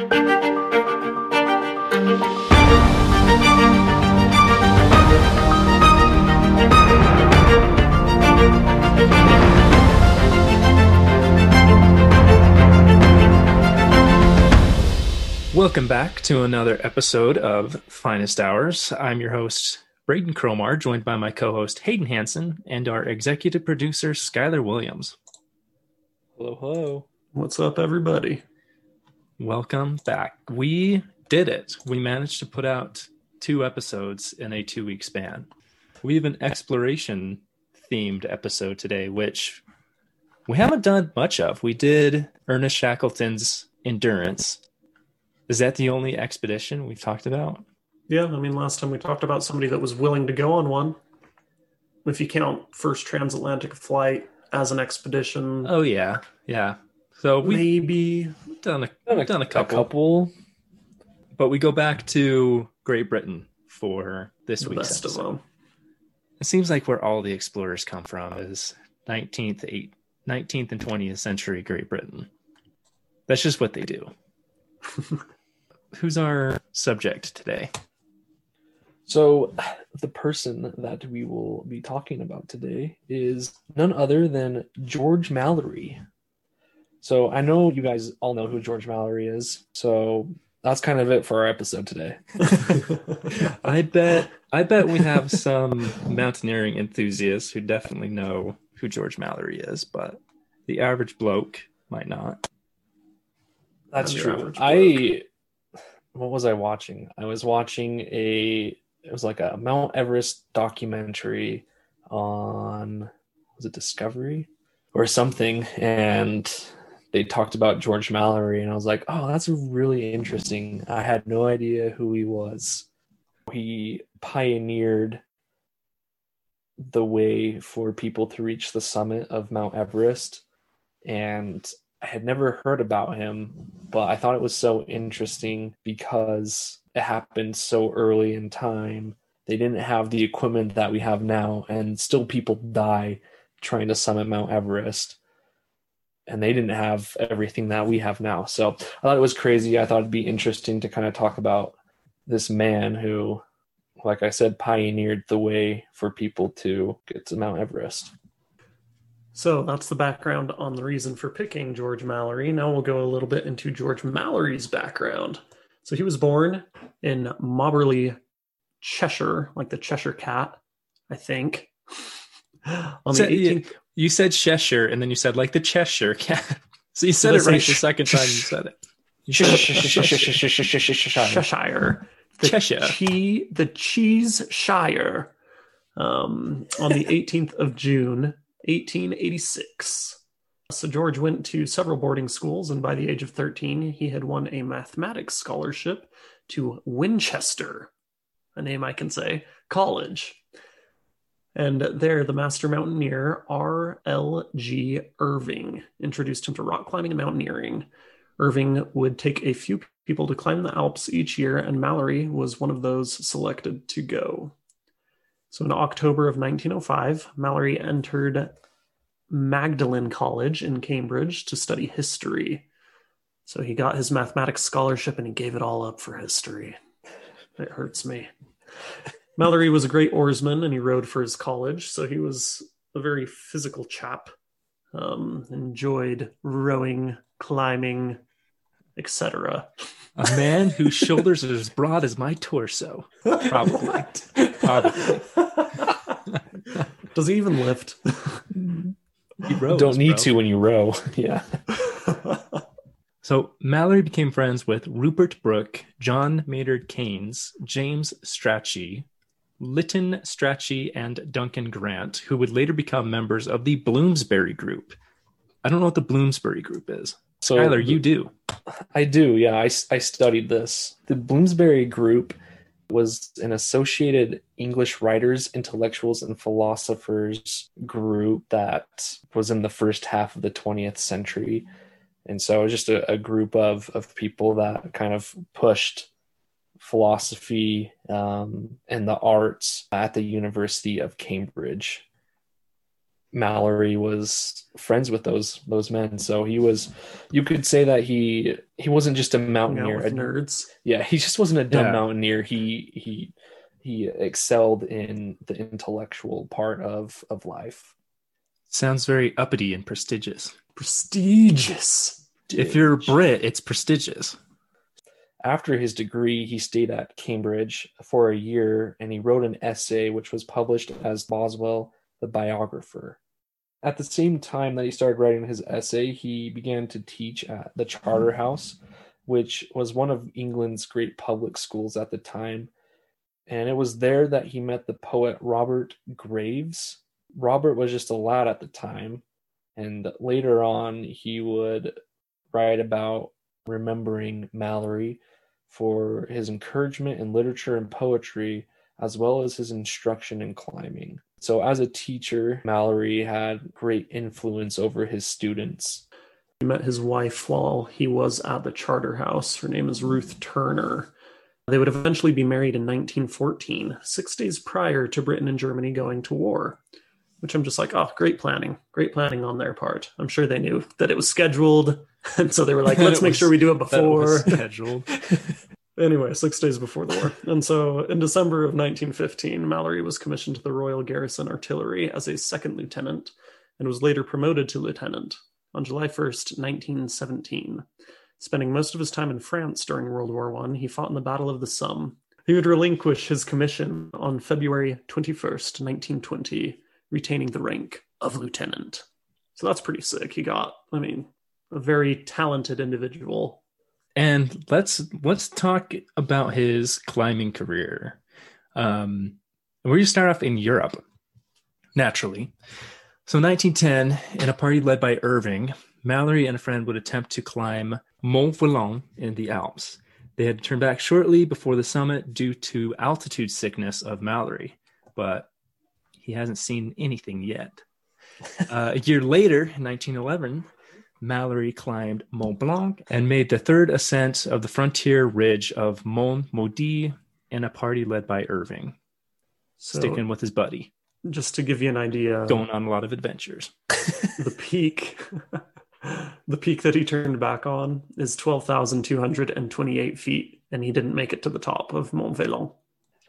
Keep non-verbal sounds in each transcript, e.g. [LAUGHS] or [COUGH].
Welcome back to another episode of Finest Hours. I'm your host, Braden Cromar, joined by my co host, Hayden Hanson, and our executive producer, Skylar Williams. Hello, hello. What's up, everybody? Welcome back. We did it. We managed to put out two episodes in a two week span. We have an exploration themed episode today, which we haven't done much of. We did Ernest Shackleton's Endurance is that the only expedition we've talked about? Yeah, I mean, last time we talked about somebody that was willing to go on one. If you count first transatlantic flight as an expedition. Oh yeah, yeah. So we maybe done a done a, done a couple. A couple. But we go back to Great Britain for this the week's best episode. of them. It seems like where all the explorers come from is 19th, 19th and 20th century Great Britain. That's just what they do. [LAUGHS] who's our subject today? So, the person that we will be talking about today is none other than George Mallory. So, I know you guys all know who George Mallory is. So, that's kind of it for our episode today. [LAUGHS] I bet I bet we have some mountaineering enthusiasts who definitely know who George Mallory is, but the average bloke might not. That's true. I what was I watching? I was watching a it was like a Mount Everest documentary on was it Discovery or something and they talked about George Mallory and I was like, "Oh, that's really interesting. I had no idea who he was." He pioneered the way for people to reach the summit of Mount Everest and I had never heard about him, but I thought it was so interesting because it happened so early in time. They didn't have the equipment that we have now, and still people die trying to summit Mount Everest. And they didn't have everything that we have now. So I thought it was crazy. I thought it'd be interesting to kind of talk about this man who, like I said, pioneered the way for people to get to Mount Everest. So that's the background on the reason for picking George Mallory. Now we'll go a little bit into George Mallory's background. So he was born in Mobberley, Cheshire, like the Cheshire Cat, I think. [LAUGHS] on so, the 18th... You said Cheshire, and then you said like the Cheshire Cat. [LAUGHS] So you said it right the second time you said it. Cheshire. The Cheshire. Che- the Cheese Shire. Um, on the 18th of June, 1886. So George went to several boarding schools, and by the age of 13, he had won a mathematics scholarship to Winchester, a name I can say, college. And there, the master mountaineer R.L.G. Irving introduced him to rock climbing and mountaineering. Irving would take a few people to climb the Alps each year, and Mallory was one of those selected to go. So in October of 1905, Mallory entered Magdalene College in Cambridge to study history. So he got his mathematics scholarship and he gave it all up for history. It hurts me. Mallory was a great oarsman and he rowed for his college, so he was a very physical chap. Um, enjoyed rowing, climbing, etc. A man whose shoulders are as broad as my torso. Probably. [LAUGHS] Probably. [LAUGHS] Does he even lift? He rows, Don't need bro. to when you row. [LAUGHS] yeah. so Mallory became friends with Rupert Brooke, John Maynard Keynes, James Strachey, Lytton Strachey, and Duncan Grant, who would later become members of the Bloomsbury Group. I don't know what the Bloomsbury Group is. So, Tyler, you do. I do. Yeah, I, I studied this. The Bloomsbury Group was an associated English writers, intellectuals, and philosophers group that was in the first half of the 20th century. And so it was just a, a group of, of people that kind of pushed philosophy um, and the arts at the University of Cambridge. Mallory was friends with those those men. So he was you could say that he he wasn't just a mountaineer. A, nerds. Yeah, he just wasn't a dumb yeah. mountaineer. He he he excelled in the intellectual part of of life. Sounds very uppity and prestigious. Prestigious. If you're a Brit, it's prestigious. After his degree, he stayed at Cambridge for a year and he wrote an essay which was published as Boswell the biographer. At the same time that he started writing his essay, he began to teach at the Charterhouse, which was one of England's great public schools at the time. And it was there that he met the poet Robert Graves. Robert was just a lad at the time, and later on, he would write about remembering Mallory for his encouragement in literature and poetry, as well as his instruction in climbing. So, as a teacher, Mallory had great influence over his students. He met his wife while he was at the Charterhouse. Her name is Ruth Turner. They would eventually be married in 1914, six days prior to Britain and Germany going to war. Which I'm just like, oh, great planning. Great planning on their part. I'm sure they knew that it was scheduled. [LAUGHS] And so they were like, [LAUGHS] let's make was, sure we do it before. Scheduled. [LAUGHS] Anyway, six days before the war. [LAUGHS] And so in December of 1915, Mallory was commissioned to the Royal Garrison Artillery as a second lieutenant and was later promoted to lieutenant on July 1st, 1917. Spending most of his time in France during World War I, he fought in the Battle of the Somme. He would relinquish his commission on February 21st, 1920, retaining the rank of lieutenant. So that's pretty sick. He got, I mean, a very talented individual and let's let's talk about his climbing career. Um, we're going to start off in Europe, naturally. So, 1910, in a party led by Irving, Mallory and a friend would attempt to climb Mont Velan in the Alps. They had to turn back shortly before the summit due to altitude sickness of Mallory, but he hasn't seen anything yet. [LAUGHS] Uh, a year later, in 1911, Mallory climbed Mont Blanc and made the third ascent of the frontier ridge of Mont Maudit in a party led by Irving, so, sticking with his buddy. Just to give you an idea, going on a lot of adventures. [LAUGHS] the peak, [LAUGHS] the peak that he turned back on is twelve thousand two hundred and twenty-eight feet, and he didn't make it to the top of Mont Velan.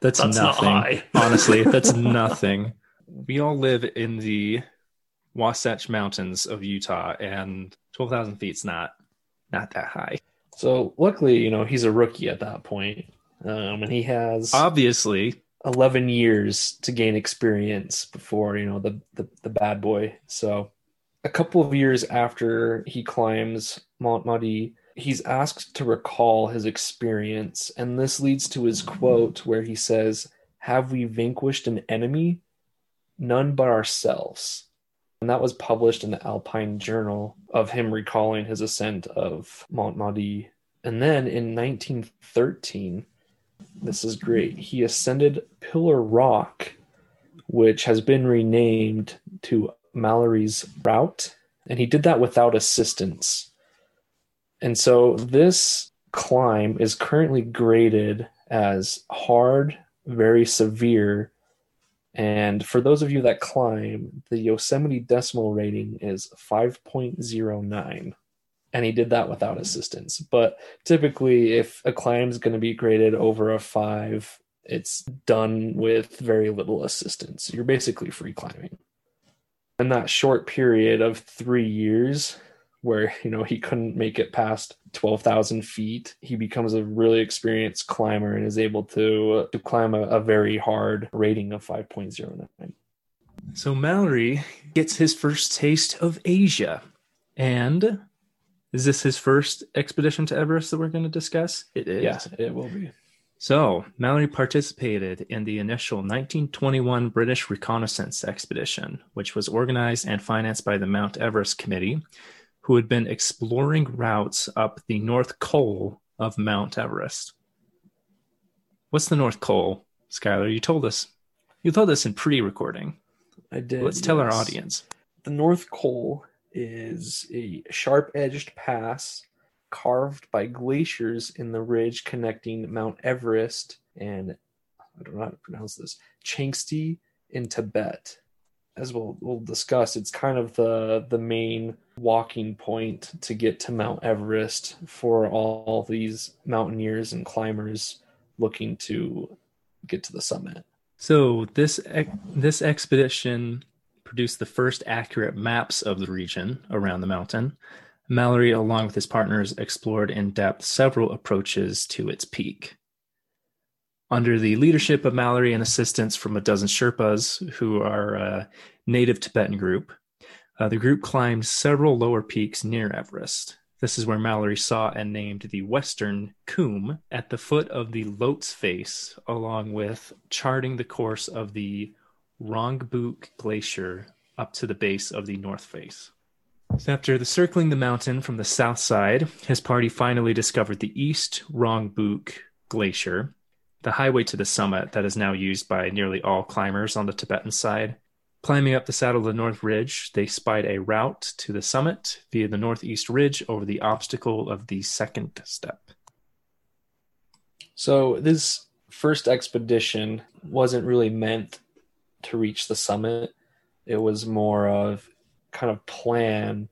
That's, that's nothing. Honestly, that's [LAUGHS] nothing. We all live in the Wasatch Mountains of Utah, and twelve thousand feet's not not that high. So luckily, you know, he's a rookie at that point, um, and he has obviously eleven years to gain experience before you know the, the the bad boy. So a couple of years after he climbs Mont Maudit, he's asked to recall his experience, and this leads to his quote where he says, "Have we vanquished an enemy? None but ourselves." And that was published in the Alpine Journal of him recalling his ascent of Mont Maudit. And then in 1913, this is great, he ascended Pillar Rock, which has been renamed to Mallory's Route. And he did that without assistance. And so this climb is currently graded as hard, very severe, and for those of you that climb, the Yosemite decimal rating is 5.09. And he did that without assistance. But typically, if a climb is going to be graded over a five, it's done with very little assistance. You're basically free climbing. In that short period of three years, where [LAUGHS] you know he couldn't make it past 12,000 feet. He becomes a really experienced climber and is able to to climb a, a very hard rating of 5.09. So Mallory gets his first taste of Asia. And is this his first expedition to Everest that we're going to discuss? It is. Yeah, it will be. So, Mallory participated in the initial 1921 British reconnaissance expedition, which was organized and financed by the Mount Everest Committee, who had been exploring routes up the North Col of Mount Everest. What's the North Col, Skylar? You told us. You told us in pre-recording. I did. Let's yes. tell our audience. The North Col is a sharp-edged pass carved by glaciers in the ridge connecting Mount Everest and I don't know how to pronounce this Changtse in Tibet. as we'll we'll discuss, it's kind of the the main walking point to get to Mount Everest for all these mountaineers and climbers looking to get to the summit. So this this expedition produced the first accurate maps of the region around the mountain. Mallory, along with his partners, explored in depth several approaches to its peak. Under the leadership of Mallory and assistance from a dozen Sherpas, who are a native Tibetan group, uh, the group climbed several lower peaks near Everest. This is where Mallory saw and named the western Cwm at the foot of the Lhotse Face, along with charting the course of the Rongbuk Glacier up to the base of the North Face. After the circling the mountain from the south side, his party finally discovered the East Rongbuk Glacier the highway to the summit that is now used by nearly all climbers on the Tibetan side. Climbing up the saddle of the North Ridge, they spied a route to the summit via the Northeast Ridge over the obstacle of the second step. So, this first expedition wasn't really meant to reach the summit. It was more of kind of plan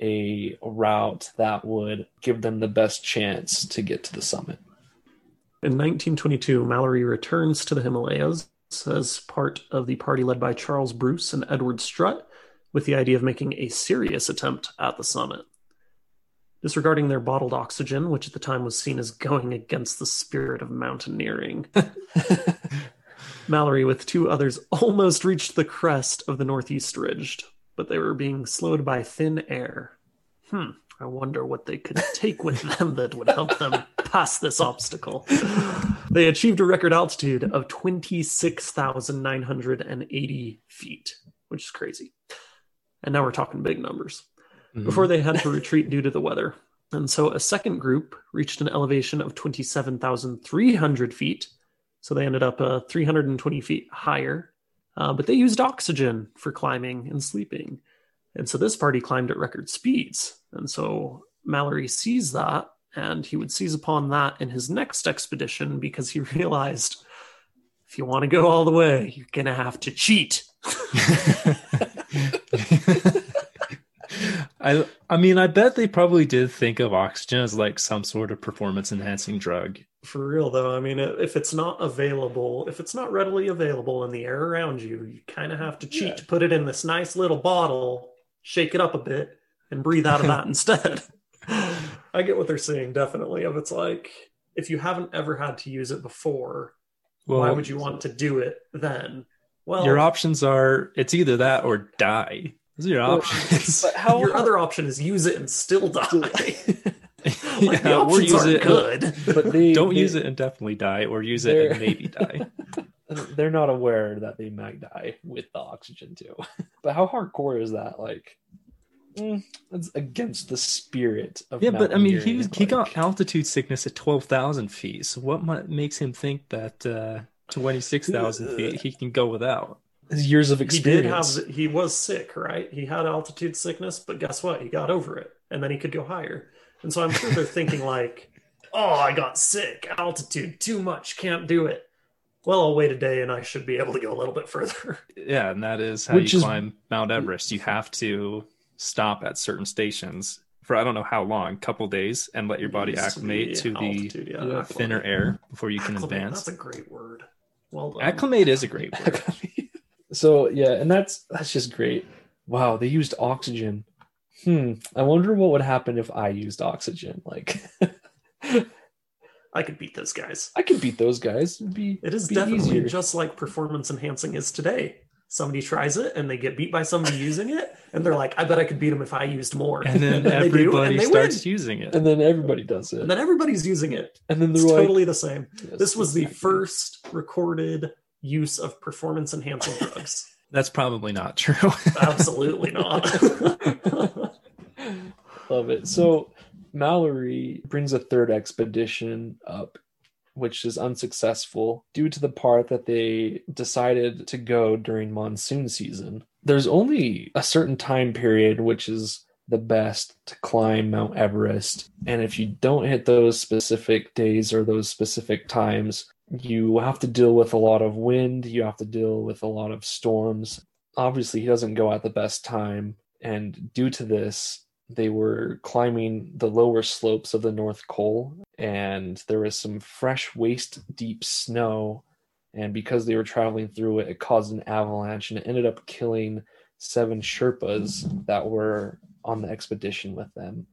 a route that would give them the best chance to get to the summit. In 1922, Mallory returns to the Himalayas as part of the party led by Charles Bruce and Edward Strutt with the idea of making a serious attempt at the summit. Disregarding their bottled oxygen, which at the time was seen as going against the spirit of mountaineering, [LAUGHS] Mallory, with two others, almost reached the crest of the Northeast Ridge, but they were being slowed by thin air. Hmm, I wonder what they could take with them that would help them pass this obstacle. [SIGHS] They achieved a record altitude of 26,980 feet, which is crazy. And now we're talking big numbers. Mm-hmm. Before they had to retreat due to the weather. And so a second group reached an elevation of 27,300 feet. So they ended up uh, 320 feet higher. Uh, but they used oxygen for climbing and sleeping. And so this party climbed at record speeds. And so Mallory sees that and he would seize upon that in his next expedition because he [LAUGHS] realized if you want to go all the way, you're going to have to cheat. [LAUGHS] I I mean I bet they probably did think of oxygen as like some sort of performance enhancing drug. For real though, I mean if it's not available, if it's not readily available in the air around you, you kind of have to cheat yeah. to put it in this nice little bottle, shake it up a bit and breathe out of that [LAUGHS] instead. [LAUGHS] I get what they're saying definitely. Of it's like if you haven't ever had to use it before, well, why would you want to do it then? Well, your options are it's either that or die. Those are your well, options. But [LAUGHS] how your other option is use it and still die. like, yeah, or use it good, but they, don't they, use it and definitely die, or use it and maybe die. They're not aware that they might die with the oxygen too. [LAUGHS] But how hardcore is that? Like, mm, that's against the spirit of yeah but i mean he was, he got altitude sickness at 12000 feet so what makes him think that uh 26000 feet he can go without? his years of experience he did have he was sick right? He had altitude sickness but guess what? He got over it and then he could go higher. And so i'm sure they're thinking like [LAUGHS] oh i got sick. Altitude too much. Can't do it well, I'll wait a day and I should be able to go a little bit further. [LAUGHS] Yeah, and that is how Which you is, climb Mount Everest. You have to stop at certain stations for I don't know how long, couple days, and let your body acclimate to the yeah, thinner air before you can acclimate, advance. That's a great word. Well done. Acclimate is a great word. [LAUGHS] so yeah, and that's that's just great. Wow, they used oxygen. Hmm. I wonder what would happen if I used oxygen. Like [LAUGHS] I could beat those guys. I could beat those guys. It'd be, it is be definitely easier. just like performance enhancing is today somebody tries it and they get beat by somebody using it and they're like i bet i could beat them if i used more and then [LAUGHS] and everybody do, and starts win. using it and then everybody does it and then everybody's using it and then they're like, totally the same yes, this was exactly. the first recorded use of performance enhancing [LAUGHS] drugs that's probably not true absolutely not [LAUGHS] love it so mallory brings a third expedition up which is unsuccessful due to the part that they decided to go during monsoon season. There's only a certain time period which is the best to climb Mount Everest. And if you don't hit those specific days or those specific times, you have to deal with a lot of wind, you have to deal with a lot of storms. obviously he doesn't go at the best time. And due to this, they were climbing the lower slopes of the North Col, and there was some fresh waist deep snow. And because they were traveling through it, it caused an avalanche and it ended up killing seven Sherpas that were on the expedition with them.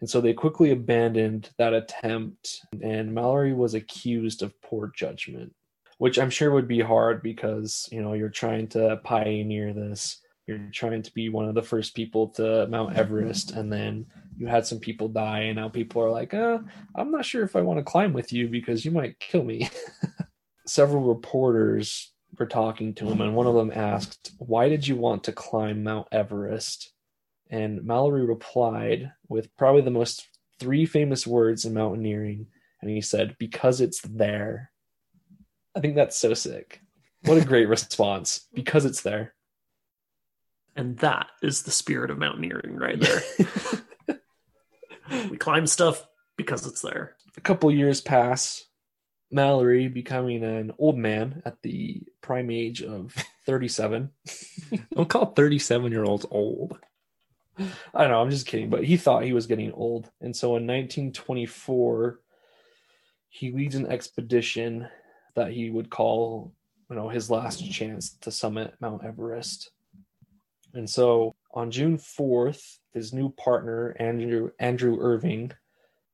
And so they quickly abandoned that attempt, and Mallory was accused of poor judgment, which I'm sure would be hard because, you know, you're trying to pioneer this. You're trying to be one of the first people to Mount Everest, and then you had some people die, and now people are like, uh, I'm not sure if I want to climb with you because you might kill me. [LAUGHS] Several reporters were talking to him, and one of them asked, Why did you want to climb Mount Everest? And Mallory replied with probably the most three famous words in mountaineering. And he said, Because it's there. I think that's so sick. What a great response. Because it's there. And that is the spirit of mountaineering right there. we climb stuff because it's there. A couple years pass. Mallory becoming an old man at the prime age of 37. [LAUGHS] Don't call 37 year olds old. I don't know, I'm just kidding, but he thought he was getting old. And so in 1924, he leads an expedition that he would call, you know, his last chance to summit Mount Everest. And so on June 4th, his new partner, Andrew Andrew Irving,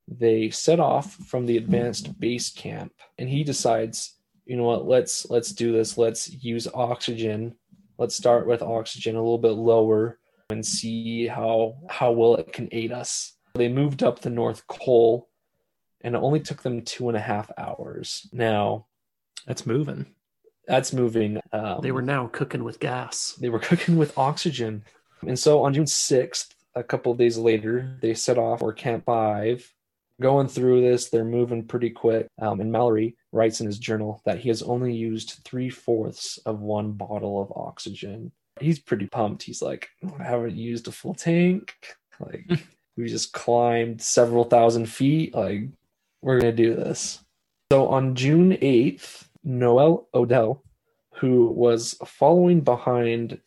they set off from the advanced base camp and he decides, you know what, let's let's do this. Let's use oxygen. Let's start with oxygen a little bit lower and see how how well it can aid us. They moved up the North Col, and it only took them two and a half hours. Now, that's moving. That's moving. Um, they were now cooking with gas. They were [LAUGHS] cooking with oxygen, and so on June sixth, a couple of days later, they set off for Camp Five. Going through this, they're moving pretty quick. Um, and Mallory writes in his journal that he has only used three fourths of one bottle of oxygen he's pretty pumped. He's like, I haven't used a full tank. [LAUGHS] Like, [LAUGHS] we just climbed several thousand feet. Like, we're going to do this. So on June 8th, Noel Odell, who was following behind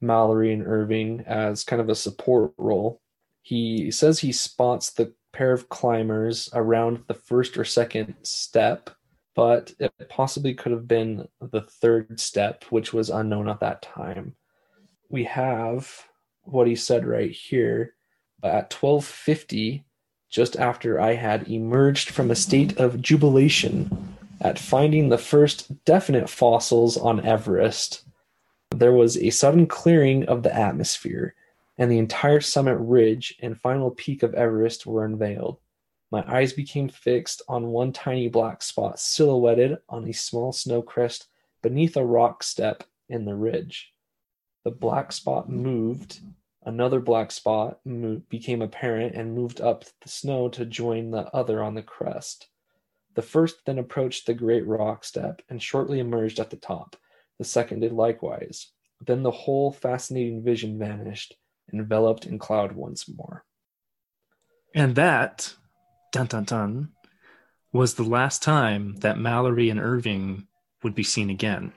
Mallory and Irving as kind of a support role, he says he spots the pair of climbers around the first or second step, but it possibly could have been the third step, which was unknown at that time. We have what he said right here. At 1250 just after i had emerged from a state of jubilation at finding the first definite fossils on everest there was a sudden clearing of the atmosphere and the entire summit ridge and final peak of everest were unveiled my eyes became fixed on one tiny black spot silhouetted on a small snow crest beneath a rock step in the ridge the black spot moved. Another black spot became apparent and moved up the snow to join the other on the crest. The first then approached the great rock step and shortly emerged at the top. The second did likewise. Then the whole fascinating vision vanished, enveloped in cloud once more. And that, dun dun dun, was the last time that Mallory and Irving would be seen again.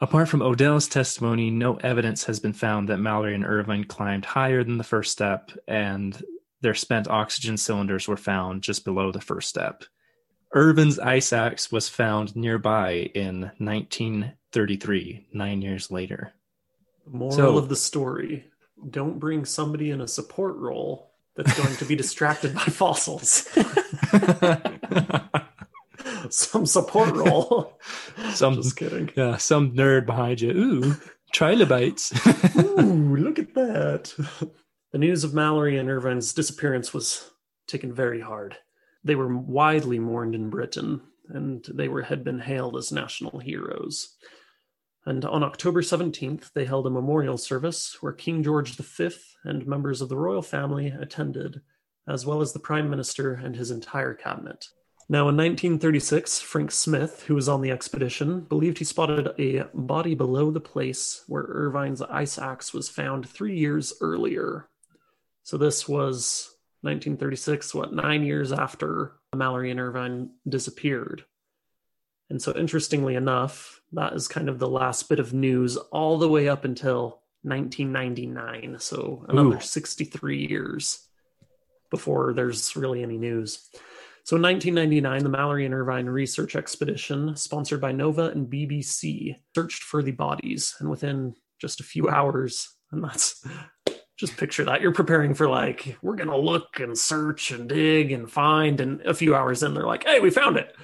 Apart from Odell's testimony, no evidence has been found that Mallory and Irving climbed higher than the first step, and their spent oxygen cylinders were found just below the first step. Irving's ice axe was found nearby in 1933, nine years later. Moral so, of the story don't bring somebody in a support role that's going to be [LAUGHS] distracted by fossils. [LAUGHS] some support role. some just kidding. Yeah, some nerd behind you. Ooh, trilobites. Ooh, [LAUGHS] look at that. The news of Mallory and Irving's disappearance was taken very hard. They were widely mourned in Britain, and they were had been hailed as national heroes. And on October 17th, they held a memorial service where King George V and members of the royal family attended, as well as the Prime Minister and his entire cabinet. Now, in 1936, Frank Smith, who was on the expedition, believed he spotted a body below the place where Irvine's ice axe was found three years earlier. So this was 1936, what, nine years after Mallory and Irvine disappeared. And so, interestingly enough, that is kind of the last bit of news all the way up until 1999. So, another Ooh. 63 years before there's really any news. So, in 1999, the Mallory and Irvine research expedition, sponsored by Nova and BBC, searched for the bodies. And within just a few hours, and that's just picture that. You're preparing for like we're gonna look and search and dig and find and a few hours in they're like hey we found it.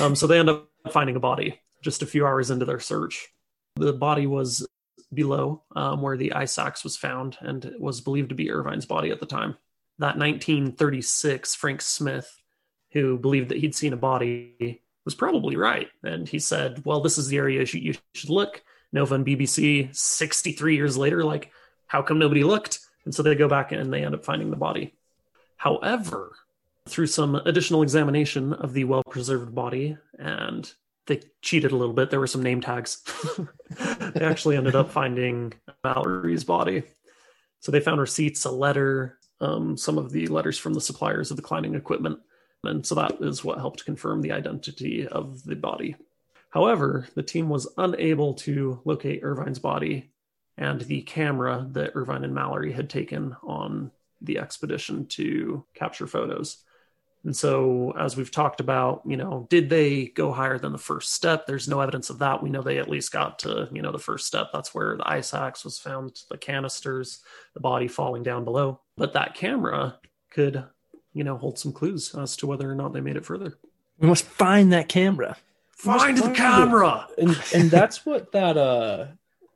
Um, so they end up finding a body just a few hours into their search. The body was below um, where the ice axe was found and was believed to be irvine's body at the time. That 1936 frank smith who believed that he'd seen a body was probably right. And he said well this is the area you should look. Nova and bbc 63 years later like how come nobody looked? And so they go back and they end up finding the body. However, through some additional examination of the well preserved body, and they cheated a little bit, there were some name tags. [LAUGHS] they actually ended up finding Mallory's body. So they found receipts, a letter, um, some of the letters from the suppliers of the climbing equipment. And so that is what helped confirm the identity of the body. However, the team was unable to locate Irvine's body and the camera that Irvine and Mallory had taken on the expedition to capture photos. And so, as we've talked about, you know, did they go higher than the first step? There's no evidence of that. We know they at least got to, you know, the first step. That's where the ice axe was found, the canisters, the body falling down below. But that camera could, you know, hold some clues as to whether or not they made it further. We must find that camera. Find the camera. And and that's what that uh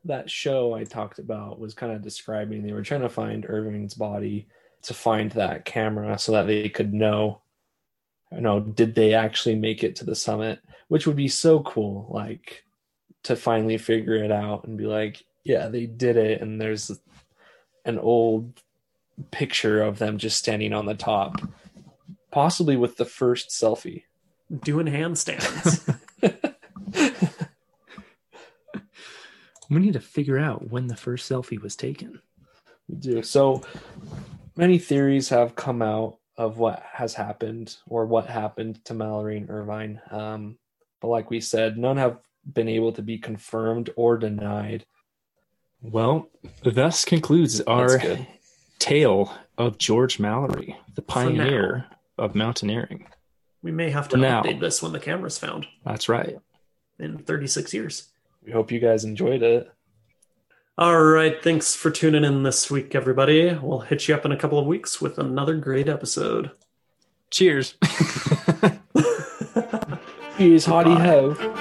that show I talked about was kind of describing they were trying to find Irving's body to find that camera so that they could know you know did they actually make it to the summit which would be so cool like to finally figure it out and be like yeah they did it and there's an old picture of them just standing on the top possibly with the first selfie. Doing handstands [LAUGHS] We need to figure out when the first selfie was taken. We do. So many theories have come out of what has happened or what happened to Mallory and Irvine. Um, but like we said, none have been able to be confirmed or denied. Well, thus concludes our tale of George Mallory, the pioneer of mountaineering. We may have to now, update this when the camera's found. That's right. In 36 years. We hope you guys enjoyed it. All right. Thanks for tuning in this week, everybody. We'll hit you up in a couple of weeks with another great episode. Cheers. [LAUGHS] Cheers, hotty ho.